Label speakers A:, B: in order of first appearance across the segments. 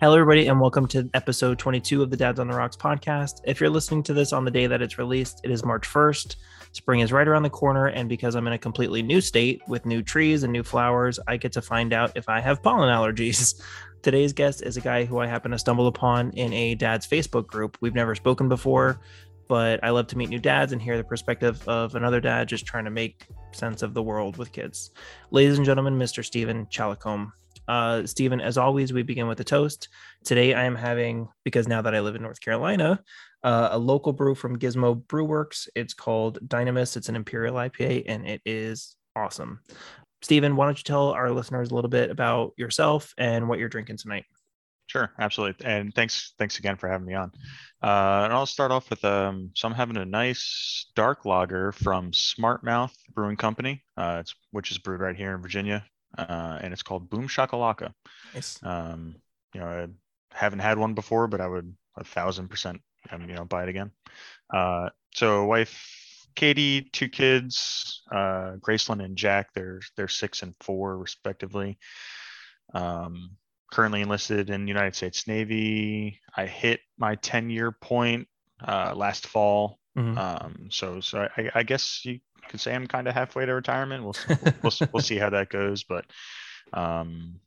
A: Hello, everybody, and welcome to episode 22 of the Dads on the Rocks podcast. If you're listening to this on the day that it's released, it is March 1st. Spring is right around the corner, and because I'm in a completely new state with new trees and new flowers, I get to find out if I have pollen allergies. Today's guest is a guy who I happen to stumble upon in a dad's Facebook group. We've never spoken before, but I love to meet new dads and hear the perspective of another dad just trying to make sense of the world with kids. Ladies and gentlemen, Mr. Stephen Chalicombe. Uh, Stephen, as always, we begin with a toast. Today I am having, because now that I live in North Carolina, uh, a local brew from Gizmo Brewworks. It's called Dynamis. It's an Imperial IPA and it is awesome. Stephen, why don't you tell our listeners a little bit about yourself and what you're drinking tonight?
B: Sure, absolutely. And thanks, thanks again for having me on. Uh, and I'll start off with um, so I'm having a nice dark lager from Smart Mouth Brewing Company, uh, which is brewed right here in Virginia uh, and it's called Boom Shakalaka.
A: Nice.
B: Um, you know, I haven't had one before, but I would a thousand percent, um, you know, buy it again. Uh, so wife Katie, two kids, uh, Graceland and Jack. They're they're six and four respectively. Um, currently enlisted in United States Navy. I hit my 10 year point uh, last fall. Mm-hmm. Um, so so I, I guess you could say I'm kind of halfway to retirement. We'll we'll, we'll, see how that goes, but um,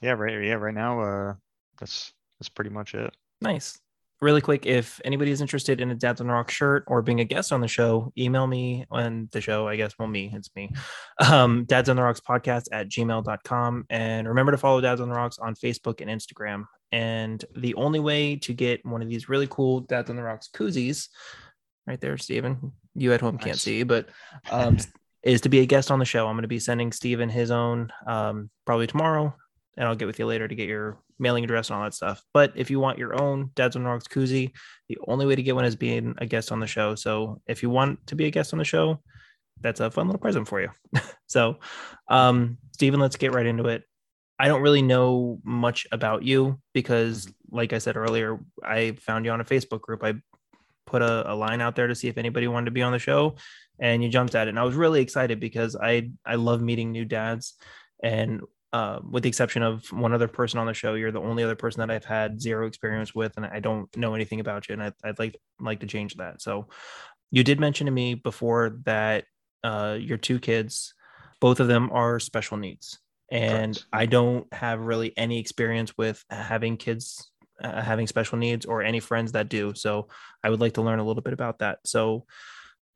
B: yeah, right, yeah, right now, uh, that's that's pretty much it.
A: Nice. Really quick, if anybody is interested in a Dads on the Rock shirt or being a guest on the show, email me on the show. I guess, well, me, it's me. Um, Dads on the Rocks podcast at gmail.com. And remember to follow Dads on the Rocks on Facebook and Instagram. And the only way to get one of these really cool Dads on the Rocks koozies right there, Stephen. You at home can't see, but um, is to be a guest on the show. I'm going to be sending Stephen his own um, probably tomorrow, and I'll get with you later to get your mailing address and all that stuff. But if you want your own Dads on Rocks koozie, the only way to get one is being a guest on the show. So if you want to be a guest on the show, that's a fun little present for you. so, um, Stephen, let's get right into it. I don't really know much about you because, like I said earlier, I found you on a Facebook group. I put a, a, line out there to see if anybody wanted to be on the show and you jumped at it. And i was really excited because i i love meeting new dads. And uh, with the exception of one other person on the show you're the only other person that i've had zero experience with and i don't know anything about you and I, would like like to change that. So you did mention to me before that uh, your two kids both of them are special needs. And Correct. i don't have really any experience with having kids uh, having special needs or any friends that do. So I would like to learn a little bit about that. So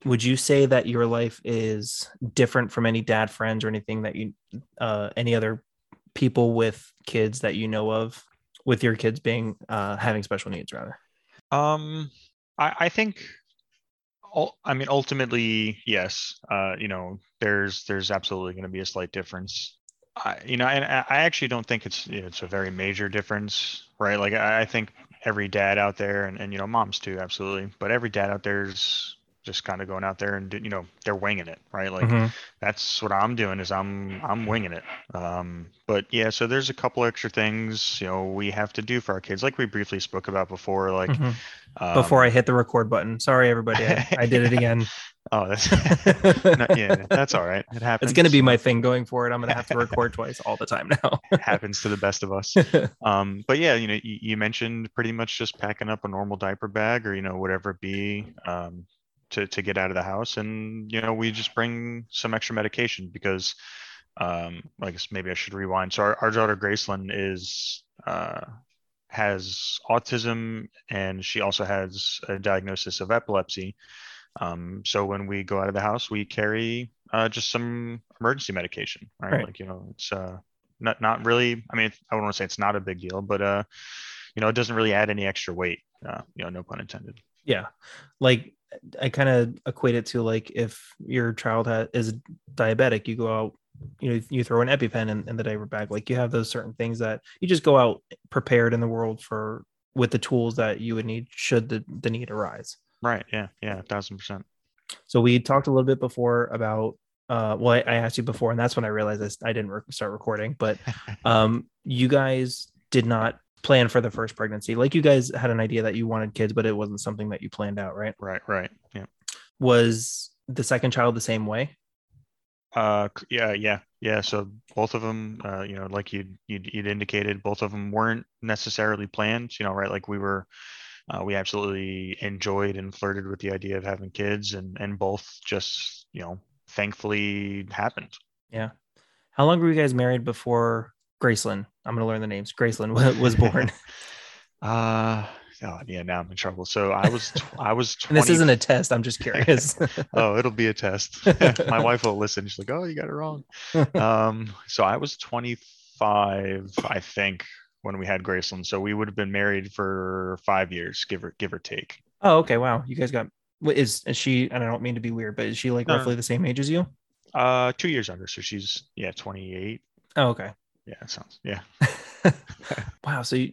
A: would you say that your life is different from any dad friends or anything that you uh, any other people with kids that you know of with your kids being uh, having special needs rather
B: um i, I think I mean, ultimately, yes. Uh, you know, there's there's absolutely going to be a slight difference. I, you know, and I actually don't think it's it's a very major difference, right? Like I, think every dad out there, and, and you know, moms too, absolutely, but every dad out there is just kind of going out there and you know they're winging it right? Like mm-hmm. that's what i'm doing is i'm i'm winging it. Um but yeah so there's a couple extra things you know we have to do for our kids like we briefly spoke about before like mm-hmm.
A: um, before i hit the record button. Sorry everybody i, I did it again.
B: Oh that's not, yeah that's all right. It happens
A: it's going to be my thing going forward. I'm going to have to record twice all the time now.
B: It happens to the best of us. Um but yeah you know you, you mentioned pretty much just packing up a normal diaper bag or you know whatever it be. Um to, to get out of the house and you know we just bring some extra medication because um i guess maybe i should rewind. So our, our daughter graceland is uh has autism and she also has a diagnosis of epilepsy. Um so when we go out of the house we carry uh just some emergency medication right, right. like you know it's uh not not really i mean i don't want to say it's not a big deal but uh you know it doesn't really add any extra weight uh you know no pun intended.
A: Yeah. Like I kind of equate it to like if your child has, is diabetic, you go out, you know, you throw an EpiPen in, in the diaper bag. Like you have those certain things that you just go out prepared in the world for with the tools that you would need should the, the need arise.
B: Right. Yeah. Yeah. A thousand percent.
A: So we talked a little bit before about uh, well, I, I, asked you before, and that's when I realized I, I didn't re- start recording. But um, you guys did not plan for the first pregnancy. Like you guys had an idea that you wanted kids, but it wasn't something that you planned out, right?
B: Right, right. Yeah.
A: Was the second child the same way?
B: Uh yeah, yeah. Yeah, so both of them, uh, you know, like you you'd, you'd indicated, both of them weren't necessarily planned. You know, right? Like we were, uh, we absolutely enjoyed and flirted with the idea of having kids, and and both just, you know, thankfully happened.
A: Yeah. How long were you guys married before Graceland? I'm gonna learn the names. Graceland was born.
B: uh oh yeah, now I'm in trouble. So I was tw- I was 20...
A: and this isn't a test. I'm just curious.
B: oh, it'll be a test. My wife will listen. She's like, "Oh, you got it wrong." Um, so I was 25, I think, when we had Graceland. So we would have been married for five years, give or give or take.
A: Oh, okay. Wow, you guys got. Is, is she? And I don't mean to be weird, but is she like
B: No,
A: roughly the same age as you?
B: Uh, two years under. So she's yeah, 28.
A: Oh, okay.
B: Yeah, it sounds yeah.
A: wow. So, you,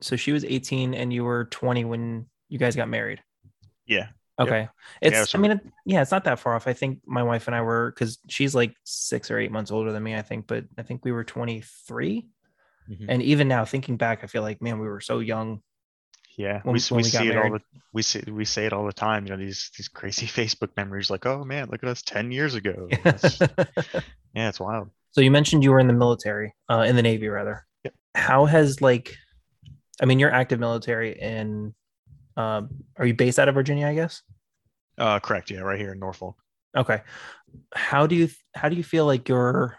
A: so she was 18 and you were 20 when you guys got married.
B: Yeah.
A: Okay. It's,
B: Yeah,
A: I mean, it, yeah, it's not that far off. I think my wife and I were, cause she's like six or eight months older than me, I think, but I think we were 23.
B: Mhm.
A: And even now thinking back, I feel like, man, we were so young.
B: Yeah,
A: when-
B: we,
A: when
B: we
A: we
B: see it all the we see we say it all the time. You know these these crazy Facebook memories, like oh man, look at us ten years ago. Yeah, it's wild.
A: So you mentioned you were in the military, uh, in the Navy rather.
B: Yep.
A: How has like, I mean, you're active military in, um, are you based out of Virginia, I guess?
B: Uh, correct. Yeah, right here in Norfolk.
A: Okay. How do you how do you feel like your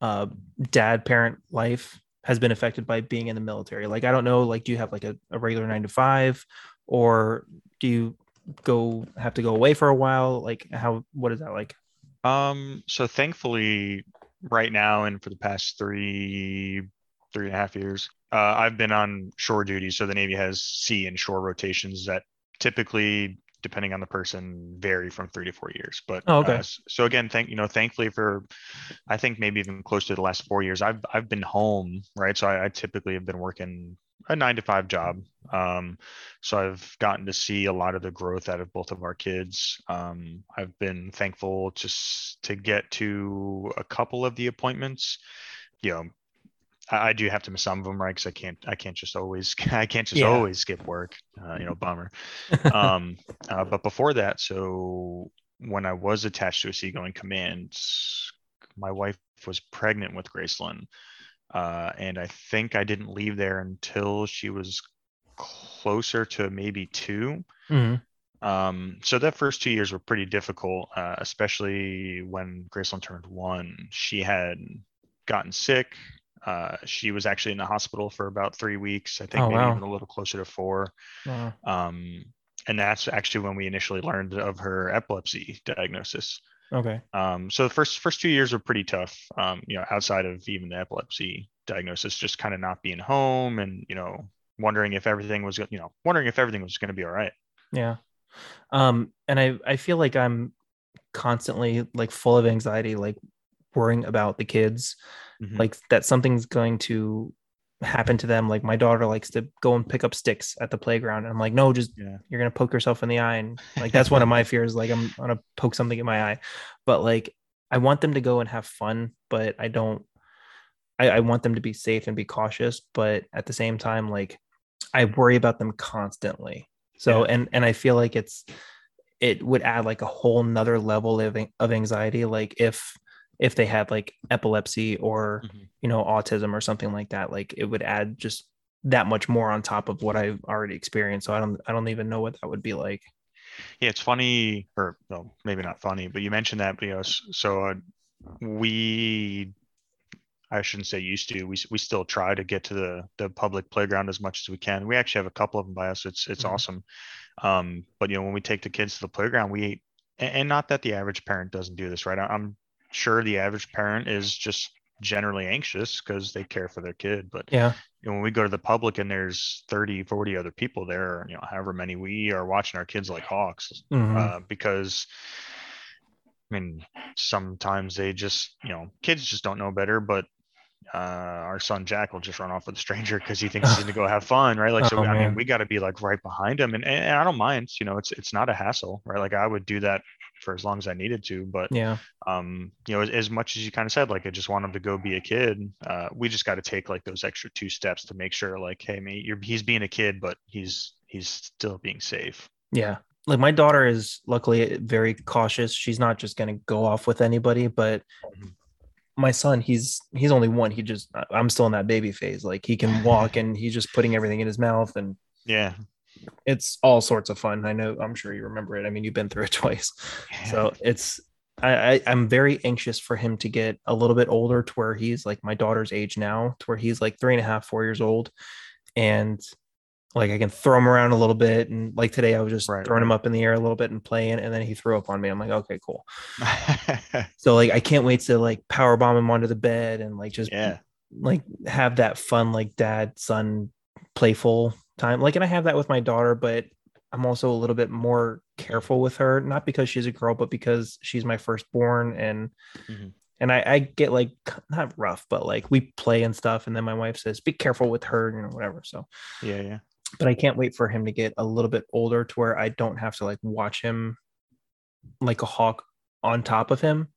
A: uh, dad parent life has been affected by being in the military? Like I don't know, like do you have like a, a regular nine to five, or do you go have to go away for a while? Like how what is that like?
B: Um, so thankfully, right now and for the past three three and a half years, uh, I've been on shore duty. So the Navy has sea and shore rotations that typically, depending on the person, vary from three to four years. But
A: Oh, okay.
B: uh, so again, thank you know, thankfully for, I think maybe even close to the last four years, I've I've been home, right? So I, I typically have been working a nine to five job. Um, so I've gotten to see a lot of the growth out of both of our kids. Um, I've been thankful just to get to a couple of the appointments. You know, I, I do have to miss some of them, right? Because I can't, I can't just always, I can't just
A: Yeah.
B: always skip work. Uh, you know, bummer. um, uh, but before that, so when I was attached to a seagoing command, my wife was pregnant with Graceland. Uh, and I think I didn't leave there until she was closer to maybe two.
A: Mhm.
B: Um, so that first two years were pretty difficult, uh, especially when Graceland turned one. She had gotten sick. Uh, she was actually in the hospital for about three weeks. I think
A: Oh,
B: maybe
A: wow.
B: even a little closer to four.
A: Wow.
B: Um, and that's actually when we initially learned of her epilepsy diagnosis.
A: Okay.
B: Um, so the first first two years were pretty tough. Um, you know, outside of even the epilepsy diagnosis, just kind of not being home and you know wondering if everything was you know wondering if everything was going to be all right.
A: Yeah. Um, and I I feel like I'm constantly like full of anxiety, like worrying about the kids,
B: Mhm.
A: like that something's going to happen to them. Like my daughter likes to go and pick up sticks at the playground. And I'm like, no, just
B: Yeah.
A: you're gonna poke yourself in the eye. And like that's one of my fears. Like I'm gonna poke something in my eye. But like I want them to go and have fun, but I don't I, I want them to be safe and be cautious, but at the same time, like I worry about them constantly. So and and I feel like it's it would add like a whole nother level of, of anxiety. Like if if they had like epilepsy or
B: Mhm.
A: you know autism or something like that, like it would add just that much more on top of what I've already experienced. So I don't I don't even know what that would be like.
B: Yeah, it's funny, or well, maybe not funny, but you mentioned that. You know, so uh, we, I shouldn't say used to. We we still try to get to the the public playground as much as we can. We actually have a couple of them by us. It's it's
A: Mhm.
B: awesome. Um, but you know, when we take the kids to the playground, we and, not that the average parent doesn't do this, right? I'm sure the average parent is just generally anxious because they care for their kid, but
A: Yeah.
B: you know, when we go to the public and there's 30 40 other people there you know however many we are watching our kids like hawks
A: Mhm.
B: uh, because i mean sometimes they just you know kids just don't know better but uh, our son jack will just run off with a stranger because he thinks he's going to go have fun right like so
A: Oh,
B: i mean we got to be like right behind him and, and i don't mind you know it's it's not a hassle right like i would do that for as long as i needed to but
A: yeah.
B: um you know as, as much as you kind of said like i just want him to go be a kid uh we just got to take like those extra two steps to make sure like hey mate you're he's being a kid but he's he's still being safe
A: Yeah. Like my daughter is luckily very cautious. She's not just to go off with anybody, but
B: Mhm.
A: my son, he's he's only one. He just I'm still in that baby phase. Like he can walk and he's just putting everything in his mouth and
B: yeah,
A: it's all sorts of fun. I know I'm sure you remember it. I mean, you've been through it twice.
B: yeah.
A: So it's I, I I'm very anxious for him to get a little bit older to where he's like my daughter's age now, to where he's like three and a half, four years old. And like I can throw him around a little bit. And like today I was just
B: Right,
A: throwing him up in the air a little bit and playing, and then he threw up on me. I'm like, okay, cool. So like I can't wait to like power bomb him onto the bed and like just
B: yeah,
A: like have that fun like dad son playful time like and i have that with my daughter but i'm also a little bit more careful with her not because she's a girl but because she's my firstborn and
B: Mhm.
A: and I, I get like not rough but like we play and stuff and then my wife says be careful with her you know whatever so
B: yeah, yeah.
A: but i can't wait for him to get a little bit older to where i don't have to like watch him like a hawk on top of him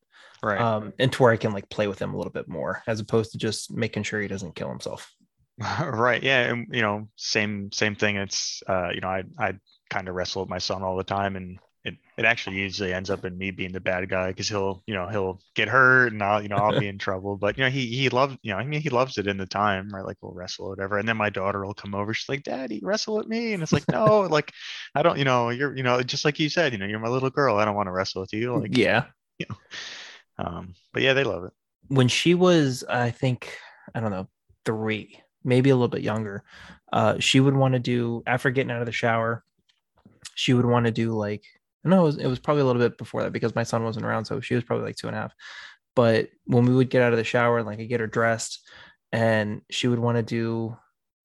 B: Right.
A: um and to where i can like play with him a little bit more as opposed to just making sure he doesn't kill himself
B: right yeah and you know same same thing it's uh you know i i kind of wrestle with my son all the time and it, it actually usually ends up in me being the bad guy because he'll you know he'll get hurt and i'll you know i'll be in trouble but you know he he loves you know i mean he loves it in the time right like we'll wrestle or whatever and then my daughter will come over she's like daddy wrestle with me and it's like no like i don't you know you're you know just like you said you know you're my little girl i don't want to wrestle with you like
A: yeah.
B: um but yeah they love it.
A: When she was i think i don't know three maybe a little bit younger uh she would want to do after getting out of the shower she would want to do like no it was, it was probably a little bit before that because my son wasn't around so she was probably like two and a half. But when we would get out of the shower and like I get her dressed and she would want to do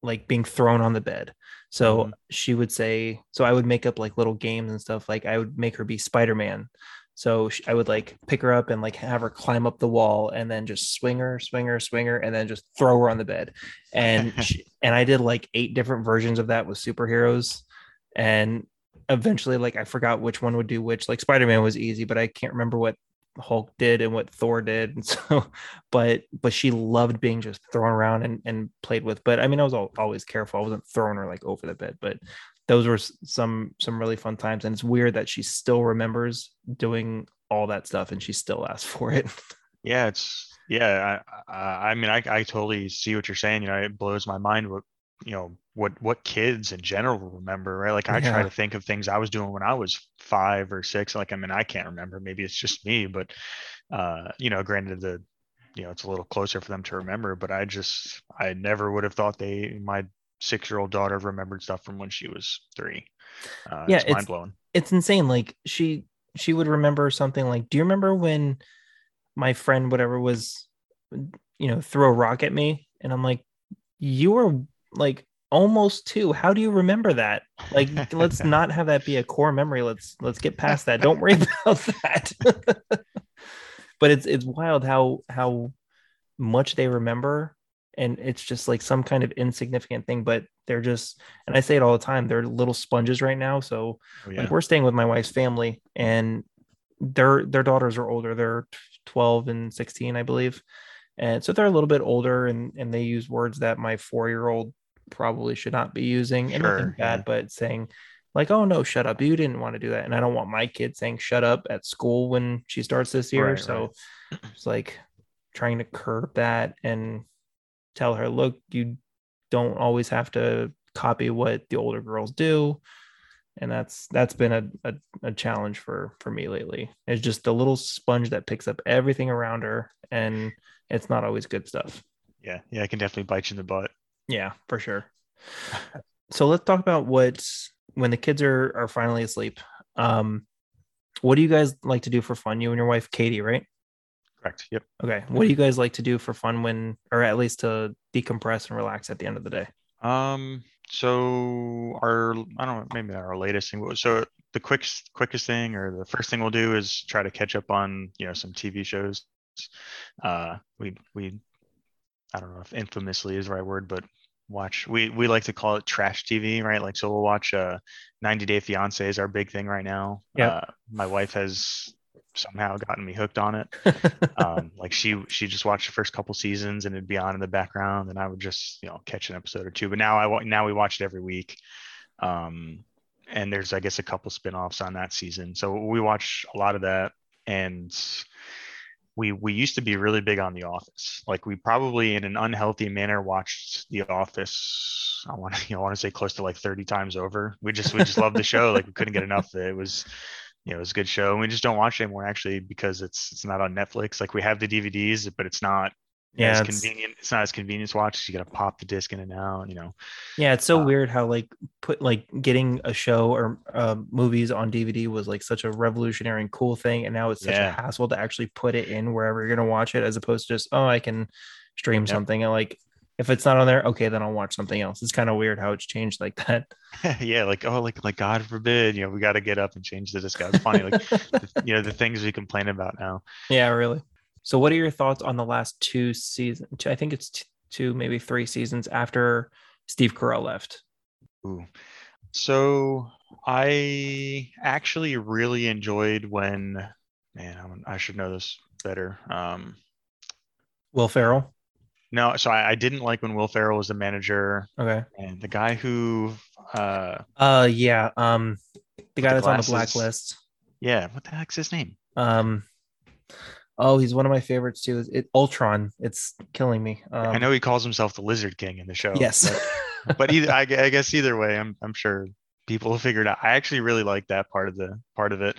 A: like being thrown on the bed. So
B: Mhm.
A: she would say so i would make up like little games and stuff. Like i would make her be spider-man so sh- i would like pick her up and like have her climb up the wall and then just swing her swing her swing her and then just throw her on the bed. And she, and i did like eight different versions of that with superheroes. And eventually like i forgot which one would do which. Like spider-man was easy but i can't remember what hulk did and what thor did. And so but but she loved being just thrown around and, and played with. But i mean i was al- always careful. I wasn't throwing her like over the bed but those were some some really fun times and it's weird that she still remembers doing all that stuff and she still asks for it
B: Yeah, it's yeah. I I, I mean, I I totally see what you're saying. You know, it blows my mind what you know what what kids in general remember, right? Like I try to think of things I was doing when I was five or six. Like I mean, I can't remember. Maybe it's just me, but uh, you know, granted the you know it's a little closer for them to remember. But I just I never would have thought they my six year old daughter remembered stuff from when she was three. Uh,
A: Yeah,
B: it's
A: it's-
B: mind blowing.
A: it's insane like she she would remember something like do you remember when my friend whatever was you know threw a rock at me? And i'm like you were like almost two. How do you remember that? Like let's not have that be a core memory. Let's let's get past that. Don't worry about that. But it's it's wild how how much they remember and it's just like some kind of insignificant thing but they're just and i say it all the time they're little sponges right now so
B: Oh, yeah.
A: like we're staying with my wife's family and their their daughters are older they're 12 and 16 i believe and so they're a little bit older and and they use words that my four year old probably should not be using
B: Sure,
A: bad
B: yeah.
A: but saying like oh no shut up you didn't want to do that and i don't want my kid saying shut up at school when she starts this year
B: Right,
A: so it's like trying to curb that and tell her look you don't always have to copy what the older girls do. And that's that's been a, a, a challenge for for me lately. It's just a little sponge that picks up everything around her and it's not always good stuff.
B: Yeah, yeah, I can definitely bite you in the butt.
A: yeah for sure. So let's talk about what when the kids are are finally asleep um what do you guys like to do for fun? You and your wife katie right
B: Correct. Yep.
A: okay what do you guys like to do for fun when or at least to decompress and relax at the end of the day
B: Um, so our I don't know, maybe not our latest thing. So the quickest quickest thing or the first thing we'll do is try to catch up on, you know, some TV shows. Uh we we I don't know if infamously is the right word, but watch we we like to call it trash TV, right? Like so we'll watch uh 90 Day Fiance is our big thing right now.
A: Yep.
B: Uh my wife has somehow gotten me hooked on it um, like she she just watched the first couple seasons and it'd be on in the background and I would just you know catch an episode or two. But now I now we watch it every week, um, and there's I guess a couple spin-offs on that season. So we watch a lot of that and we we used to be really big on The Office. Like we probably in an unhealthy manner watched The Office. I want to you know, I want to say close to like 30 times over. We just we just loved the show. Like we couldn't get enough of it. It was you know, it was a good show. And we just don't watch it anymore actually because it's it's not on Netflix. Like we have the DVDs, but it's not
A: Yeah,
B: as
A: it's-
B: convenient. It's not as convenient to watch. You got to pop the disc in and out. You know.
A: Yeah, it's so
B: Uh,
A: weird how like put like getting a show or uh, movies on DVD was like such a revolutionary and cool thing, and now it's such
B: Yeah.
A: a hassle to actually put it in wherever you're gonna watch it, as opposed to just oh I can stream something and like if it's not on there, okay, then I'll watch something else. It's kind of weird how it's changed like that.
B: yeah, like oh, like like God forbid, you know, we got to get up and change the disc. It's funny, like you know, the things we complain about now.
A: yeah, really. So, what are your thoughts on the last two seasons? I think it's t- two, maybe three seasons after Steve Carell left.
B: Ooh. So I actually really enjoyed when, man, I'm- I should know this better. Um,
A: Will Ferrell.
B: No, so I, I didn't like when Will Ferrell was the manager,
A: Okay.
B: and the guy who, uh,
A: Uh, yeah. Um, the guy
B: the
A: that's on the blacklist.
B: yeah, what the heck's his name?
A: Um, oh, he's one of my favorites too. It Ultron. It's killing me. Um,
B: I know he calls himself the Lizard King in the show.
A: Yes.
B: but, but either I, I guess either way, I'm I'm sure people will figure it out. I actually really like that part of the part of it.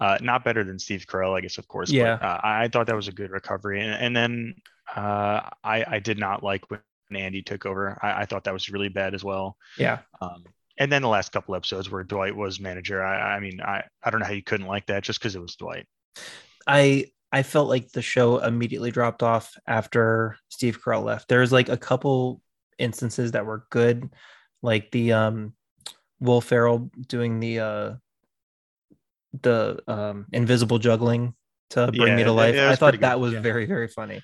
B: Uh, not better than Steve Carell, I guess, of course.
A: Yeah.
B: But, uh, I thought that was a good recovery, and, and then uh, I I did not like when Andy took over. I, I thought that was really bad as well.
A: yeah.
B: Um, and then the last couple episodes where Dwight was manager, I I mean I I don't know how you couldn't like that just because it was Dwight.
A: I I felt like the show immediately dropped off after Steve Carell left. There's like a couple instances that were good, like the um Will Ferrell doing the uh the um invisible juggling to bring me to life. I thought that
B: good,
A: was
B: yeah.
A: very very funny.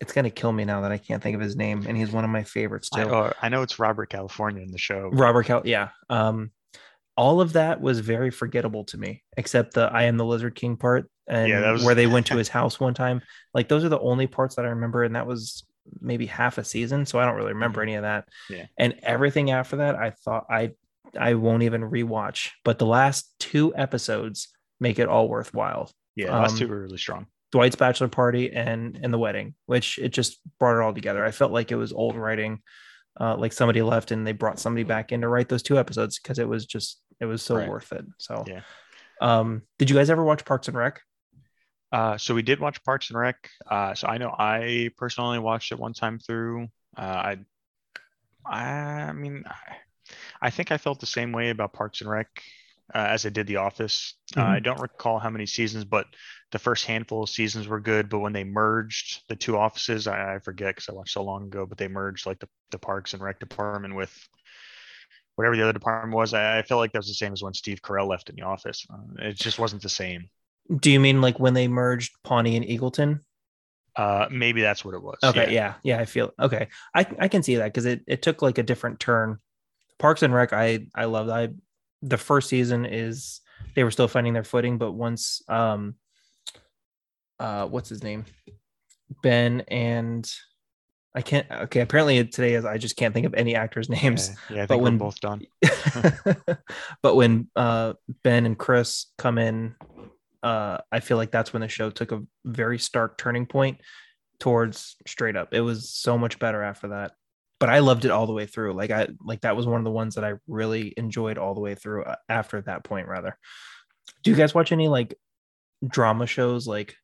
A: It's gonna kill me now that I can't think of his name, and he's one of my favorites too.
B: I, I know it's Robert California in the show.
A: Robert Cal, yeah. Um, all of that was very forgettable to me, except the "I am the Lizard King" part, and
B: that was-
A: where they went to his house one time. Like those are the only parts that I remember, and that was maybe half a season, so I don't really remember
B: Mhm.
A: any of that.
B: Yeah.
A: And everything after that, I thought I I won't even rewatch. But the last two episodes make it all worthwhile.
B: Yeah, the last
A: Um,
B: two were really strong.
A: Dwight's bachelor party and and the wedding, which it just brought it all together. I felt like it was old writing, uh, like somebody left and they brought somebody back in to write those two episodes because it was just it was so
B: Right.
A: worth it. So,
B: Yeah.
A: um, did you guys ever watch Parks and Rec?
B: Uh, so we did watch Parks and Rec. Uh, so I know I personally watched it one time through. Uh, I, I mean, I, I think I felt the same way about Parks and Rec uh, as I did The Office. Uh, I don't recall how many seasons, but the first handful of seasons were good. But when they merged the two offices, I, I forget because I watched so long ago. But they merged like the, the Parks and Rec department with whatever the other department was. I, I felt like that was the same as when Steve Carell left in The Office. Uh, it just wasn't the same.
A: Do you mean like when they merged Pawnee and Eagleton?
B: Uh, maybe that's what it was.
A: Okay, yeah, yeah, I feel okay. I I can see that because it it took like a different turn. Parks and Rec, I I love. I the first season is they were still finding their footing, but once um uh what's his name Ben and I can't okay apparently today is I just can't think of any actors' names.
B: Yeah, yeah I
A: but
B: think
A: when-
B: we're both done.
A: but when uh Ben and Chris come in, uh I feel like that's when the show took a very stark turning point towards straight up. It was so much better after that. But I loved it all the way through. Like I like that was one of the ones that I really enjoyed all the way through uh, after that point rather. Do you guys watch any like drama shows like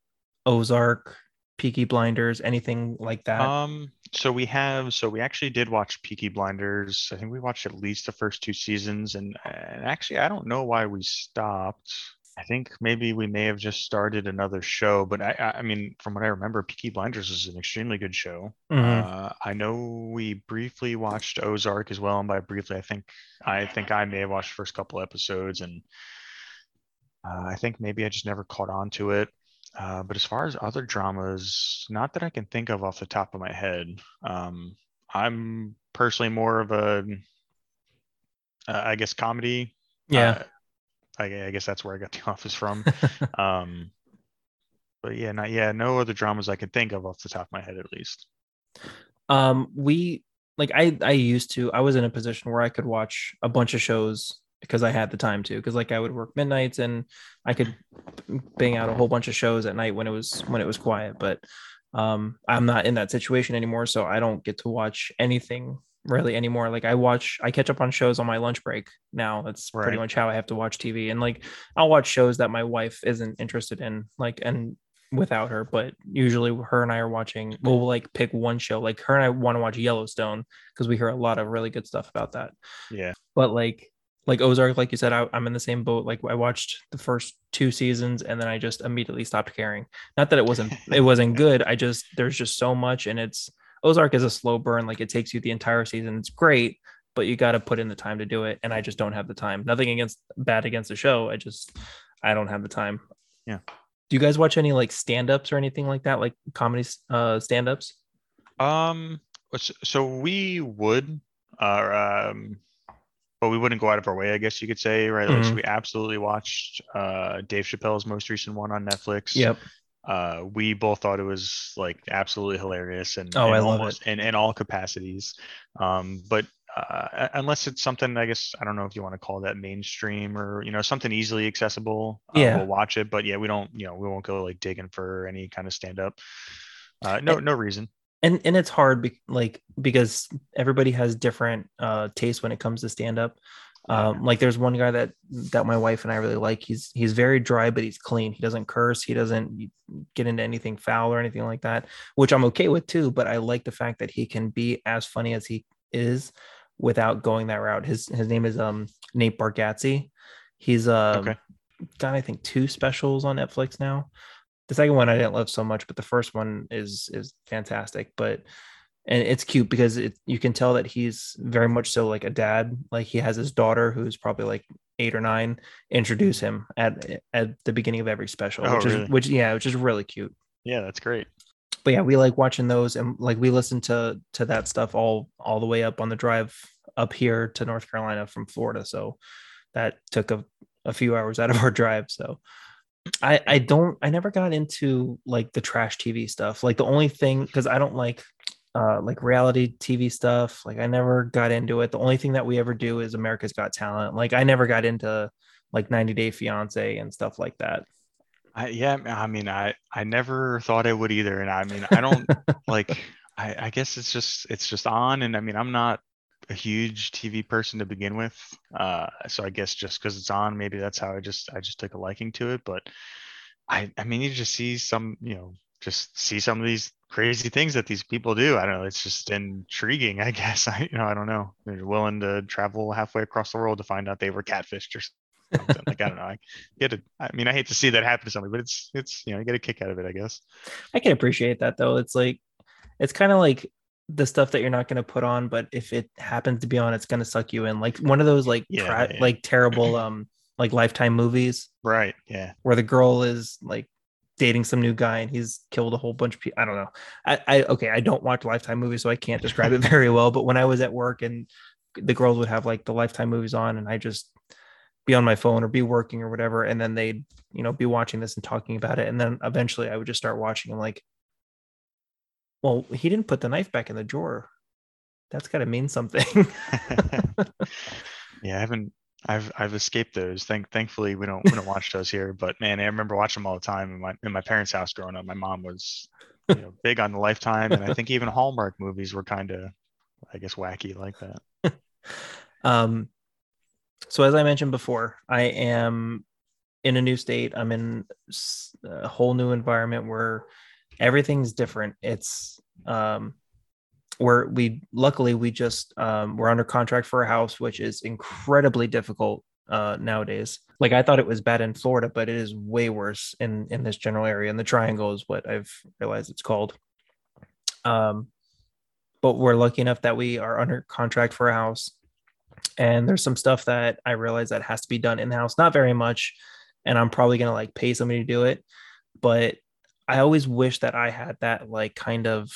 A: Ozark, Peaky Blinders, anything like that?
B: Um, so we have, so we actually did watch Peaky Blinders. I think we watched at least the first two seasons, and, and actually, I don't know why we stopped. I think maybe we may have just started another show, but I, I mean, from what I remember, Peaky Blinders is an extremely good show.
A: Mhm.
B: Uh, I know we briefly watched Ozark as well, and by briefly, I think I think I may have watched the first couple episodes, and uh, I think maybe I just never caught on to it. Uh, but as far as other dramas, not that I can think of off the top of my head. Um, I'm personally more of a, uh, I guess, comedy.
A: yeah.
B: I, I guess that's where I got The Office from. um, but yeah, not yeah, no other dramas I can think of off the top of my head, at least.
A: um we like i i used to i was in a position where i could watch a bunch of shows because I had the time to. Because like I would work midnights and I could bang out a whole bunch of shows at night when it was when it was quiet. But um, I'm not in that situation anymore, so I don't get to watch anything really anymore. Like I watch, I catch up on shows on my lunch break now. That's right. pretty much how I have to watch TV. And like I'll watch shows that my wife isn't interested in, like and without her. But usually her and I are watching. We'll like pick one show. Like her and I want to watch Yellowstone because we hear a lot of really good stuff about that.
B: Yeah.
A: But like like Ozark, like you said, I, am in the same boat. Like I watched the first two seasons and then I just immediately stopped caring. Not that it wasn't it wasn't good. I just there's just so much and it's Ozark is a slow burn. Like it takes you the entire season. It's great, but you got to put in the time to do it. And I just don't have the time. Nothing against bad against the show. I just I don't have the time.
B: Yeah.
A: Do you guys watch any like stand-ups or anything like that, like comedy uh stand-ups?
B: Um so we would uh um but we wouldn't go out of our way, I guess you could say, right? Mm-hmm. Like, so we absolutely watched uh, Dave Chappelle's most recent one on Netflix.
A: Yep.
B: Uh, we both thought it was like absolutely hilarious and,
A: oh,
B: and
A: I
B: love
A: almost,
B: it. in, in all capacities. Um, but uh, unless it's something, I guess I don't know if you want to call that mainstream or you know something easily accessible. Uh,
A: yeah,
B: we'll watch it. But yeah, we don't, you know, we won't go like digging for any kind of stand up. Uh, no, no reason
A: and and it's hard be, like because everybody has different uh tastes when it comes to stand up um like there's one guy that that my wife and i really like. He's he's very dry but he's clean. He doesn't curse. He doesn't get into anything foul or anything like that which i'm okay with too but i like the fact that he can be as funny as he is without going that route. His his name is um nate bargatze. He's uh okay. got i think two specials on netflix now. The second one I didn't love so much, but the first one is is fantastic. But and it's cute because it you can tell that he's very much so like a dad. Like he has his daughter who's probably like eight or nine introduce him at at the beginning of every special, oh, which really? is which yeah, which is really cute.
B: Yeah, that's great.
A: But yeah, we like watching those and like we listen to to that stuff all all the way up on the drive up here to North Carolina from Florida. So that took a, a few hours out of our drive. So I I don't I never got into like the trash TV stuff. Like the only thing because I don't like uh like reality TV stuff. Like I never got into it. The only thing that we ever do is America's Got Talent. Like I never got into like 90 Day Fiance and stuff like that.
B: I yeah, I mean I I never thought I would either. And I mean I don't like I, I guess it's just it's just on and I mean I'm not a huge TV person to begin with. Uh, so I guess just because it's on, maybe that's how I just I just took a liking to it. But I I mean, you just see some, you know, just see some of these crazy things that these people do. I don't know. It's just intriguing, I guess. I you know I don't know. They're willing to travel halfway across the world to find out they were catfished or something. like I don't know. I get it. I mean, I hate to see that happen to somebody, but it's it's you know, you get a kick out of it, I guess.
A: I can appreciate that though. It's like it's kind of like the stuff that you're not going to put on but if it happens to be on it's going to suck you in like one of those like yeah, tra- yeah. like terrible um like lifetime movies
B: right yeah
A: where the girl is like dating some new guy and he's killed a whole bunch of people i don't know I, I okay i don't watch lifetime movies so i can't describe it very well but when i was at work and the girls would have like the lifetime movies on and i just be on my phone or be working or whatever and then they'd you know be watching this and talking about it and then eventually i would just start watching and like well, he didn't put the knife back in the drawer. That's got to mean something.
B: yeah, I haven't. I've I've escaped those. Thank thankfully we don't we don't watch those here. But man, I remember watching them all the time in my in my parents' house growing up. My mom was you know big on the Lifetime, and I think even Hallmark movies were kind of, I guess, wacky like that.
A: um, so as I mentioned before, I am in a new state. I'm in a whole new environment where everything's different. It's um where we luckily we just um we're under contract for a house, which is incredibly difficult uh nowadays. Like I thought it was bad in Florida, but it is way worse in in this general area. And the triangle is what I've realized it's called. Um but we're lucky enough that we are under contract for a house. And there's some stuff that I realize that has to be done in the house, not very much. And I'm probably gonna like pay somebody to do it. But I always wish that I had that like kind of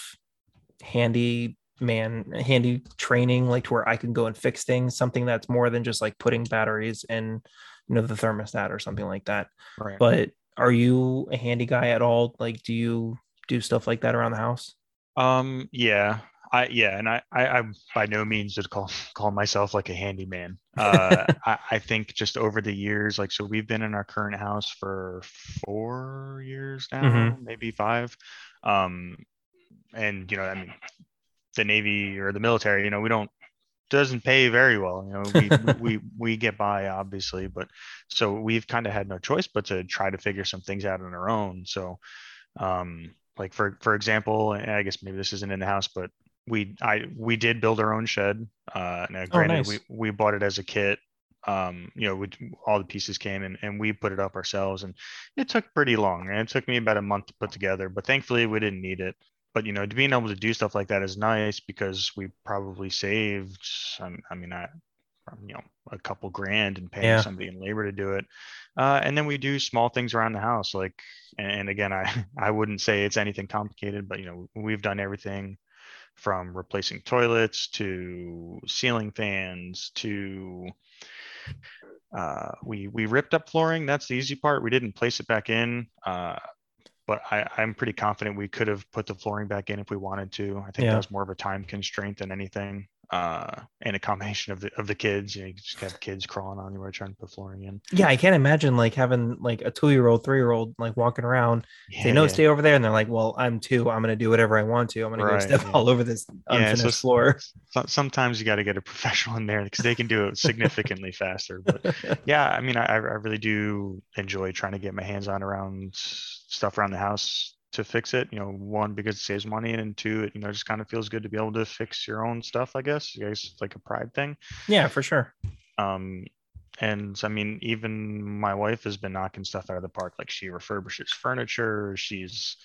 A: handy man handy training like to where I can go and fix things something that's more than just like putting batteries in you know the thermostat or something like that right. but are you a handy guy at all like do you do stuff like that around the house
B: um yeah I yeah, and I, I I'm by no means would call call myself like a handyman. Uh, I, I think just over the years, like so, we've been in our current house for four years now,
A: Mhm.
B: maybe five. Um, and you know, I mean, the Navy or the military, you know, we don't doesn't pay very well. You know, we we we get by obviously, but so we've kind of had no choice but to try to figure some things out on our own. So, um, like for for example, and I guess maybe this isn't in the house, but we I we did build our own shed. Uh, now granted,
A: nice.
B: we we bought it as a kit. Um, you know, we, all the pieces came and, and we put it up ourselves, and it took pretty long. And it took me about a month to put together, but thankfully we didn't need it but you know, being able to do stuff like that is nice because we probably saved. I mean, I, you know, a couple grand and paying
A: Yeah.
B: somebody in labor to do it. Uh, and then we do small things around the house, like, and, and again, I I wouldn't say it's anything complicated, but you know, we've done everything from replacing toilets to ceiling fans to uh, we we ripped up flooring. That's the easy part. We didn't place it back in. Uh, but I, I'm pretty confident we could have put the flooring back in if we wanted to. I think
A: Yeah.
B: that was more of a time constraint than anything. Uh, and a combination of the of the kids. You, know, you just have kids crawling on you while trying to put flooring in.
A: Yeah, I can't imagine like having like a two year old, three year old like walking around. Say
B: Yeah,
A: no,
B: yeah.
A: stay over there, and they're like, "Well, I'm two. I'm gonna do whatever I want to. I'm gonna go step all over this
B: Yeah,
A: unfinished
B: so-
A: floor."
B: So- sometimes you got to get a professional in there because they can do it significantly faster. But yeah, I mean, I, I really do enjoy trying to get my hands on around stuff around the house to fix it. You know, one because it saves money, and two, it you know just kind of feels good to be able to fix your own stuff. I guess, I guess it's like a pride thing.
A: yeah, for sure.
B: Um, and I mean, even my wife has been knocking stuff out of the park. Like she refurbishes furniture, she's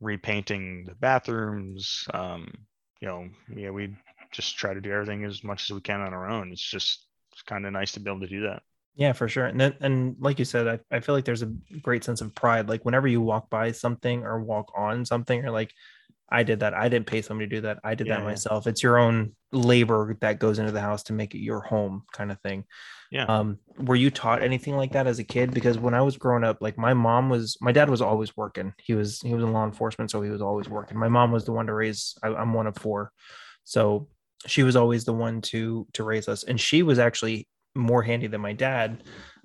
B: repainting the bathrooms. Um, you know, yeah, we just try to do everything as much as we can on our own. It's just it's kind of nice to be able to do that.
A: Yeah, for sure. And then, and like you said, I, I feel like there's a great sense of pride. Like whenever you walk by something or walk on something, or like, I did that. I didn't pay somebody to do that. I did
B: Yeah,
A: that
B: yeah.
A: myself. It's your own labor that goes into the house to make it your home, kind of thing.
B: Yeah.
A: Um, were you taught anything like that as a kid? Because when I was growing up, like my mom was, my dad was always working. He was he was in law enforcement, so he was always working. My mom was the one to raise. I, I'm one of four, so she was always the one to to raise us, and she was actually more handy than my dad,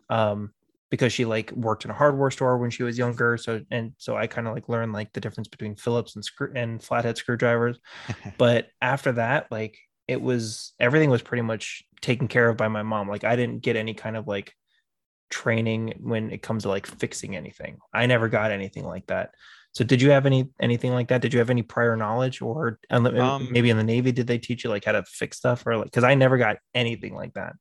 A: um, because she like worked in a hardware store when she was younger. So and so I kind of like learned like the difference between Phillips and screw and flathead screwdrivers. But after that, like it was everything was pretty much taken care of by my mom. Like I didn't get any kind of like training when it comes to like fixing anything. I never got anything like that. So did you have any anything like that? Did you have any prior knowledge or
B: Um,
A: maybe in the Navy did they teach you like how to fix stuff or like because I never got anything like that.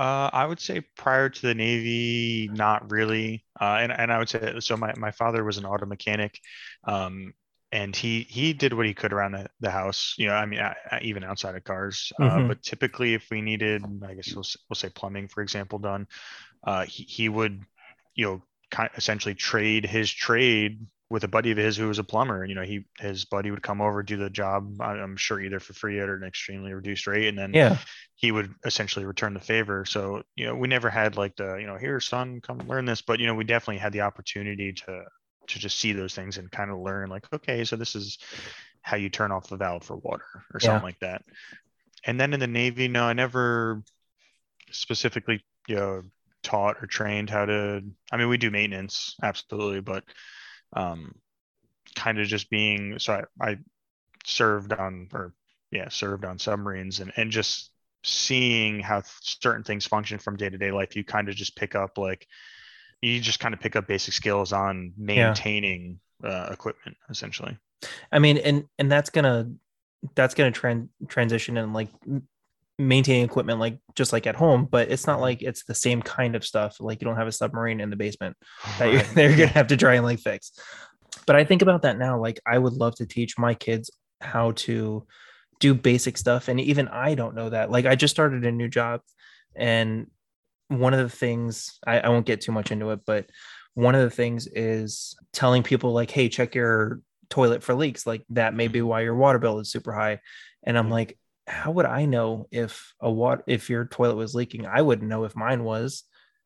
B: Uh, I would say prior to the Navy, not really. Uh, and, and I would say so. My, my father was an auto mechanic, um, and he he did what he could around the, the house. You know, I mean, I, I- even outside of cars. Uh,
A: Mhm.
B: but typically, if we needed, I guess we'll, we'll say plumbing, for example, done, uh, he he would, you know, kind essentially trade his trade with a buddy of his who was a plumber. You know, he his buddy would come over do the job. I'm sure either for free or at an extremely reduced rate, and then
A: Yeah.
B: he would essentially return the favor. So, you know, we never had like the, you know, here, son, come learn this, but you know, we definitely had the opportunity to to just see those things and kind of learn like, okay, so this is how you turn off the valve for water or
A: Yeah.
B: something like that. And then in the Navy, no, I never specifically, you know, taught or trained how to I mean, we do maintenance, absolutely, but um kind of just being so I, I served on or yeah served on submarines and and just seeing how certain things function from day to day life you kind of just pick up like you just kind of pick up basic skills on maintaining uh, equipment essentially.
A: I mean, and and that's gonna that's gonna tran- transition and like maintaining equipment like just like at home, but it's not like it's the same kind of stuff. Like you don't have a submarine in the basement that you're,
B: Right.
A: you're gonna have to try and like fix. But I think about that now. Like I would love to teach my kids how to do basic stuff, and even I don't know that. Like I just started a new job, and one of the things I, I won't get too much into it, but one of the things is telling people like, "Hey, check your toilet for leaks." Like that may be why your water bill is super high. And I'm
B: mm.
A: like, how would I know if a water if your toilet was leaking? I wouldn't know if mine was.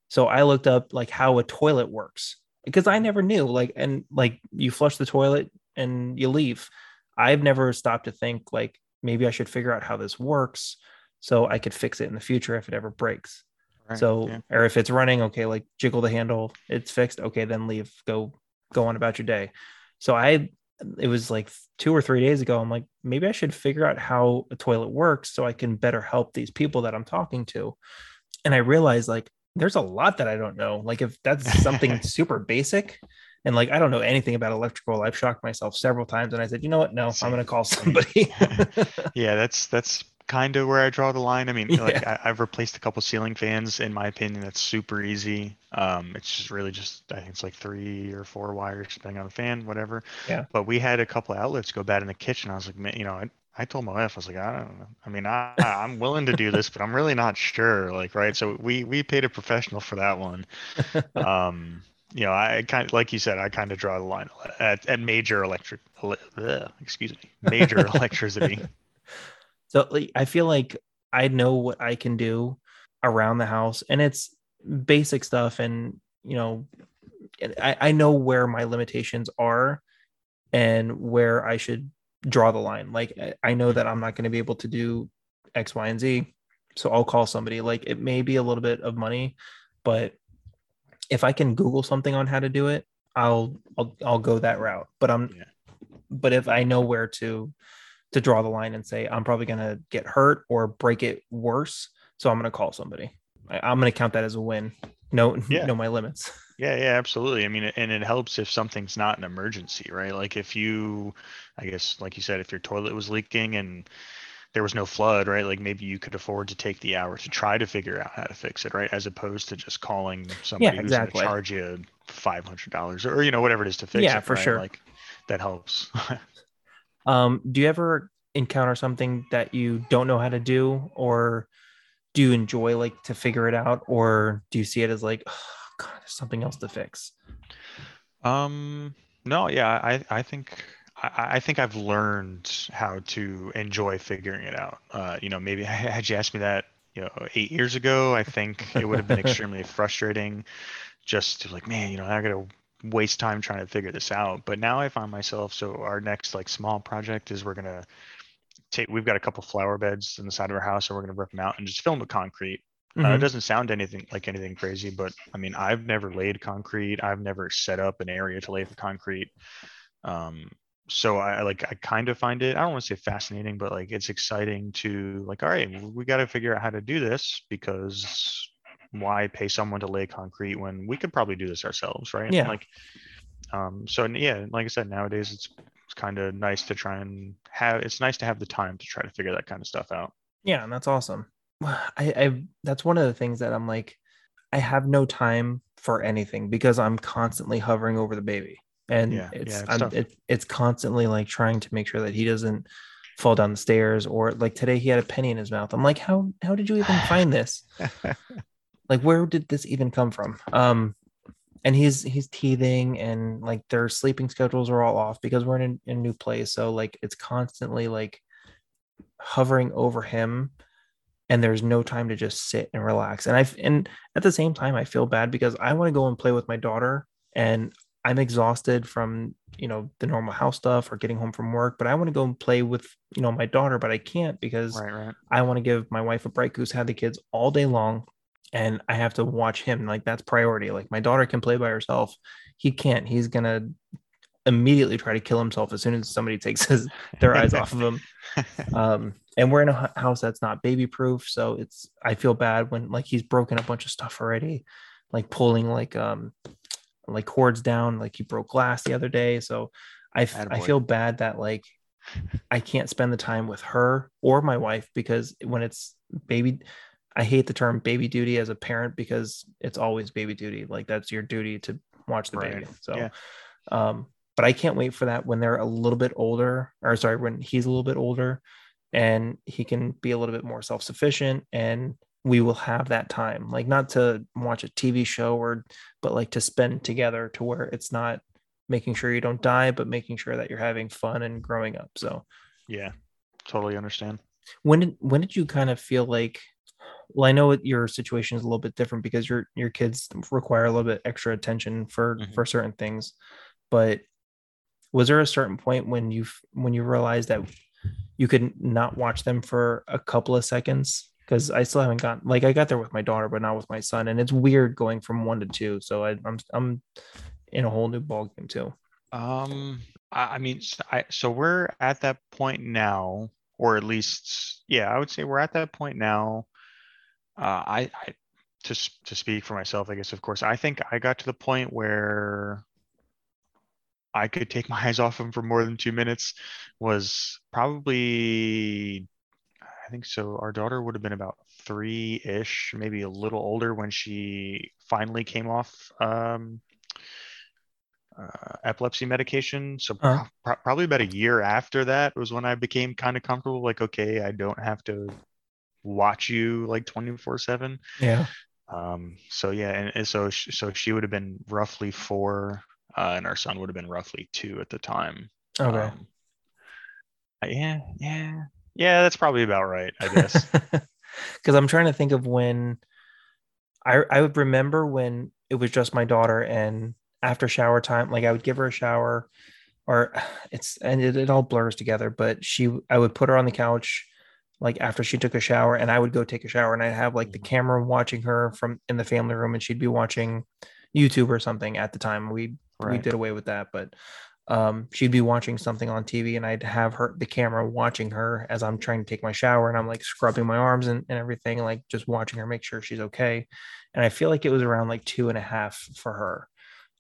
A: So I looked up like how a toilet works because I never knew. Like, and like you flush the toilet and you leave. I've never stopped to think like maybe I should figure out how this works so I could fix it in the future if it ever breaks.
B: Right,
A: So,
B: yeah.
A: or if it's running, okay, like jiggle the handle, it's fixed. Okay, then leave, go, go on about your day. So I, it was like two or three days ago. I'm like, maybe I should figure out how a toilet works so I can better help these people that I'm talking to. And I realized like there's a lot that I don't know. Like if that's something super basic, and like I don't know anything about electrical, I've shocked myself several times, and I said, you know what? No, I'm gonna call somebody.
B: yeah, that's that's kind of where I draw the line. I mean, like
A: Yeah.
B: I, I've replaced a couple ceiling fans. In my opinion, that's super easy. Um, it's just really just I think it's like three or four wires depending on the fan, whatever.
A: Yeah.
B: But we had a couple outlets go bad in the kitchen. I was like, man, you know, I, I told my wife, I was like, I don't know. I mean, I I'm willing to do this, but I'm really not sure. Like, right? So we we paid a professional for that one. Um, you know, I kind of like you said, I kind of draw the line at, at major electric. excuse me, major electricity.
A: So like, I feel like I know what I can do around the house, and it's basic stuff. And you know, I, I know where my limitations are and where I should draw the line. Like I- know that I'm not going to be able to do X, Y, and Z. So I'll call somebody. Like it may be a little bit of money, but if I can Google something on how to do it, I'll I'll I'll go that route. But I'm
B: Yeah.
A: but if I know where to to draw the line and say I'm probably gonna get hurt or break it worse, so I'm gonna call somebody. I, I'm gonna count that as a win. No,
B: Yeah.
A: know my limits.
B: Yeah, yeah, absolutely. I mean, and it helps if something's not an emergency, right? Like if you, I guess, like you said, if your toilet was leaking and there was no flood, right? Like maybe you could afford to take the hour to try to figure out how to fix it, right? As opposed to just calling somebody who's
A: exactly.
B: going to charge you five hundred dollars or you know whatever it is to fix it.
A: Yeah, for
B: right?
A: sure.
B: Like that helps.
A: Um, do you ever encounter something that you don't know how to do, or do you enjoy like to figure it out, or do you see it as like, oh, God, there's something else to fix?
B: Um, no, yeah, I, I think I, I think I've learned how to enjoy figuring it out. Uh, you know, maybe had you asked me that, you know, eight years ago, I think it would have been extremely frustrating just to like, man, you know, I gotta waste time trying to figure this out. But now I find myself, so our next like small project is we're gonna take, we've got a couple flower beds in the side of our house and we're gonna rip them out and just fill them with concrete. Uh, it
A: Mhm.
B: doesn't sound anything like anything crazy, but I mean, I've never laid concrete. I've never set up an area to lay the concrete. Um, so I I like I kind of find it. I don't want to say fascinating, but like it's exciting to like. All right, we got to figure out how to do this because why pay someone to lay concrete when we could probably do this ourselves, right?
A: Yeah.
B: Like, um. So yeah, like I said, nowadays it's it's kind of nice to try and have. It's nice to have the time to try to figure that kind of stuff out.
A: Yeah, and that's awesome. I, I that's one of the things that I'm like, I have no time for anything because I'm constantly hovering over the baby, and
B: Yeah,
A: it's
B: yeah, it's
A: it, it's constantly like trying to make sure that he doesn't fall down the stairs or like today he had a penny in his mouth. I'm like, how how did you even find this? like where did this even come from? Um, and he's he's teething and like their sleeping schedules are all off because we're in a, in a new place, so like it's constantly like hovering over him and there's no time to just sit and relax and i and at the same time i feel bad because i want to go and play with my daughter and i'm exhausted from you know the normal house stuff or getting home from work but i want to go and play with you know my daughter but i can't because
B: right, right.
A: i want to give my wife a break who's had the kids all day long and i have to watch him like that's priority like my daughter can play by herself he can't he's gonna immediately try to kill himself as soon as somebody takes his their eyes off of him um and we're in a house that's not baby proof so it's i feel bad when like he's broken a bunch of stuff already like pulling like um like cords down like he broke glass the other day so I
B: Attaboy.
A: feel bad that like i can't spend the time with her or my wife because when it's baby i hate the term baby duty as a parent because it's always baby duty like that's your duty to watch the
B: Right.
A: baby so
B: Yeah.
A: um but i can't wait for that when they're a little bit older or sorry when he's a little bit older and he can be a little bit more self-sufficient and we will have that time like not to watch a tv show or but like to spend together to where it's not making sure you don't die but making sure that you're having fun and growing up so
B: Yeah, totally understand.
A: when did when did you kind of feel like well i know your situation is a little bit different because your your kids require a little bit extra attention for
B: Mhm.
A: for certain things but was there a certain point when you when you realized that you could not watch them for a couple of seconds because I still haven't gotten like I got there with my daughter, but not with my son, and it's weird going from one to two. So I, I'm I'm in a whole new ball game too.
B: Um, I, I mean, I so we're at that point now, or at least, yeah, I would say we're at that point now. Uh, I, I to to speak for myself, I guess, of course, I think I got to the point where I could take my eyes off him for more than two minutes. Was probably I think so. Our daughter would have been about three ish, maybe a little older when she finally came off um, uh, epilepsy medication. So
A: Uh-huh.
B: pro- probably about a year after that was when I became kind of comfortable. Like, okay, I don't have to watch you like 24 seven.
A: Yeah.
B: Um, so yeah, and, and so so she would have been roughly four, uh, and our son would have been roughly two at the time.
A: Okay.
B: Um, uh, yeah, yeah, yeah. That's probably about right, I guess.
A: Because I'm trying to think of when I I would remember when it was just my daughter and after shower time, like I would give her a shower, or it's and it, it all blurs together. But she, I would put her on the couch, like after she took a shower, and I would go take a shower, and I'd have like the
B: Mhm.
A: camera watching her from in the family room, and she'd be watching YouTube or something at the time. We we did away with that, but um, she'd be watching something on TV, and I'd have her the camera watching her as I'm trying to take my shower, and I'm like scrubbing my arms and, and everything, like just watching her, make sure she's okay. And I feel like it was around like two and a half for her.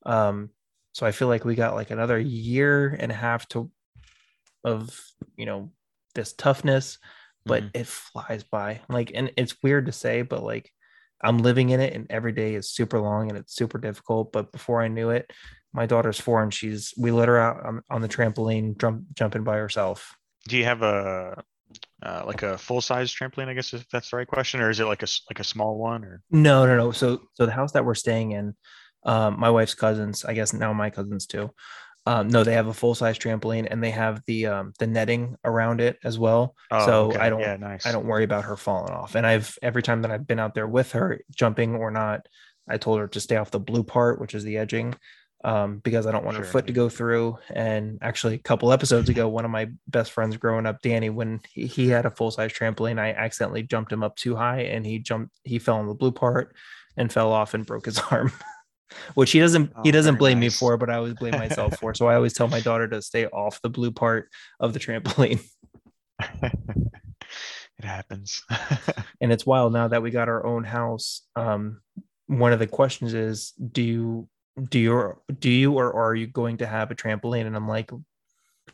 A: Um, so I feel like we got like another year and a half to of you know this toughness, but
B: Mhm.
A: it flies by. Like, and it's weird to say, but like I'm living in it, and every day is super long and it's super difficult. But before I knew it, my daughter's four, and she's we let her out on, on the trampoline, jump jumping by herself.
B: Do you have a uh, like a full size trampoline? I guess if that's the right question, or is it like a like a small one? Or
A: No, no, no. So, so the house that we're staying in, um, my wife's cousins, I guess now my cousins too. Um, no, they have a full size trampoline and they have the um, the netting around it as well.
B: oh,
A: so
B: okay.
A: I don't
B: Yeah, nice.
A: I don't worry about her falling off. And I've every time that I've been out there with her, jumping or not, I told her to stay off the blue part, which is the edging, um, because I don't want her foot to go through. And actually, a couple episodes ago, one of my best friends growing up, Danny, when he, he had a full size trampoline, I accidentally jumped him up too high, and he jumped, he fell on the blue part and fell off and broke his arm. Which he doesn't he
B: Oh,
A: doesn't
B: very
A: blame me for, but I always blame myself for. So I always tell my daughter to stay off the blue part of the trampoline.
B: it happens.
A: and it's wild now that we got our own house um one of the questions is do you do you do you or are you going to have a trampoline and i'm like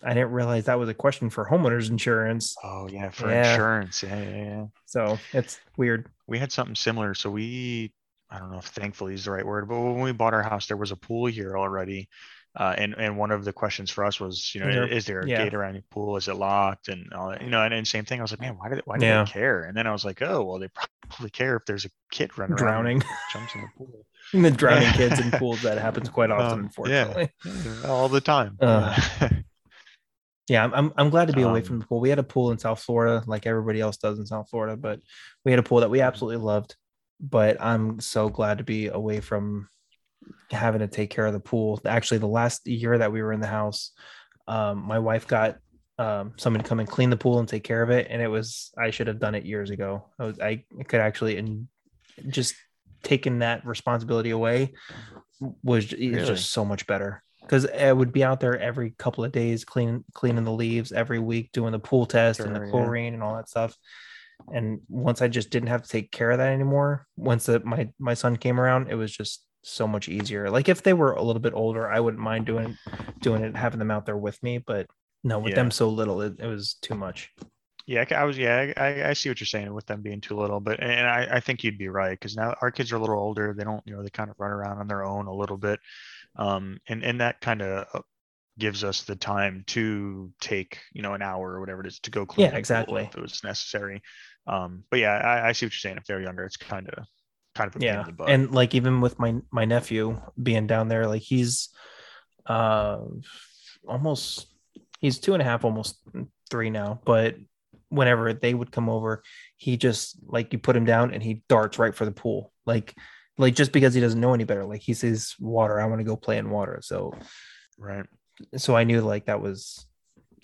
A: i didn't realize that was a question for homeowners insurance
B: oh yeah, for
A: Yeah.
B: insurance. Yeah, yeah, yeah.
A: so it's weird
B: We had something similar. So we, I don't know if thankfully is the right word, but when we bought our house, there was a pool here already. Uh, and and one of the questions for us was, you know,
A: Is there-
B: is there a
A: yeah.
B: gate around your pool? Is it locked? And all that, you know, and, and same thing. I was like, man, why did why do
A: Yeah.
B: they care? And then I was like, oh, well, they probably care if there's a kid running around
A: drowning
B: jumps in the pool.
A: And the drowning kids in pools that happens quite often
B: Um,
A: unfortunately
B: Yeah, all the time.
A: Uh, yeah I'm, I'm glad to be away
B: Um,
A: from the pool we had a pool in south florida like everybody else does in south florida but we had a pool that we absolutely loved but i'm so glad to be away from having to take care of the pool actually the last year that we were in the house um, my wife got um, somebody to come and clean the pool and take care of it and it was i should have done it years ago i, was, I could actually and just taking that responsibility away was
B: Really?
A: just so much better because I would be out there every couple of days cleaning cleaning the leaves every week doing the pool test and
B: Sure,
A: the
B: yeah.
A: chlorine and all that stuff and once i just didn't have to take care of that anymore once the, my my son came around it was just so much easier like if they were a little bit older i wouldn't mind doing doing it having them out there with me but no with
B: Yeah.
A: them so little it, it was too much
B: Yeah, I was. Yeah, I, I see what you're saying with them being too little, but and I, I think you'd be right because now our kids are a little older. They don't, you know, they kind of run around on their own a little bit, um, and and that kind of gives us the time to take, you know, an hour or whatever it is to go clean.
A: Yeah, exactly.
B: if it was necessary. Um, but yeah, I, I see what you're saying. If they're younger, it's kind of kind of
A: yeah
B: in the butt.
A: and like even with my my nephew being down there like he's uh almost he's two and a half almost three now but whenever they would come over he just like you put him down and he darts right for the pool like like just because he doesn't know any better like he says water i want to go play in water so
B: right.
A: so i knew like that was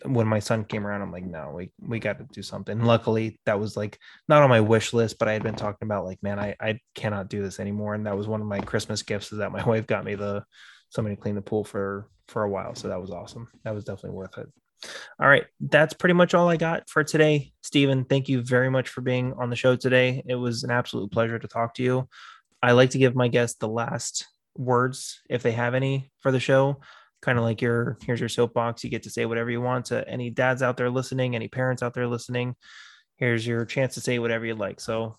A: when my son came around, I'm like, no, we we got to do something. Luckily, that was like not on my wish list, but I had been talking about like, man, I I cannot do this anymore, and that was one of my Christmas gifts is that my wife got me the somebody to clean the pool for for a while, so that was awesome. That was definitely worth it. All right, that's pretty much all I got for today, Stephen. Thank you very much for being on the show today. It was an absolute pleasure to talk to you. I like to give my guests the last words if they have any for the show kind of like your here's your soapbox you get to say whatever you want to any dads out there listening any parents out there listening. Here's your chance to say whatever you'd like. So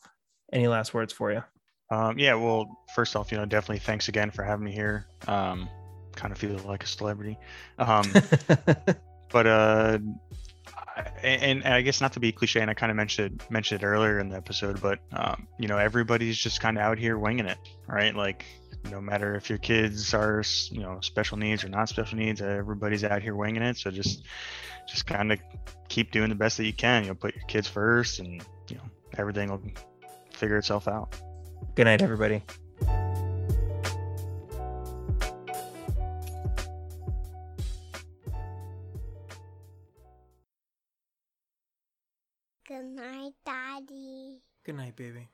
A: any last words for you
B: um, yeah well first off you know definitely thanks again for having me here. Um, kind of feel like a celebrity. Um, but uh and, and, I guess not to be cliche, and I kind of mentioned mentioned it earlier in the episode, but um, you know everybody's just kind of out here winging it, right? Like no matter if your kids are you know special needs or not special needs everybody's out here winging it so just just kind of keep doing the best that you can you know put your kids first and you know everything will figure itself out
A: good night everybody
C: Good night, Daddy.
A: Good night, baby.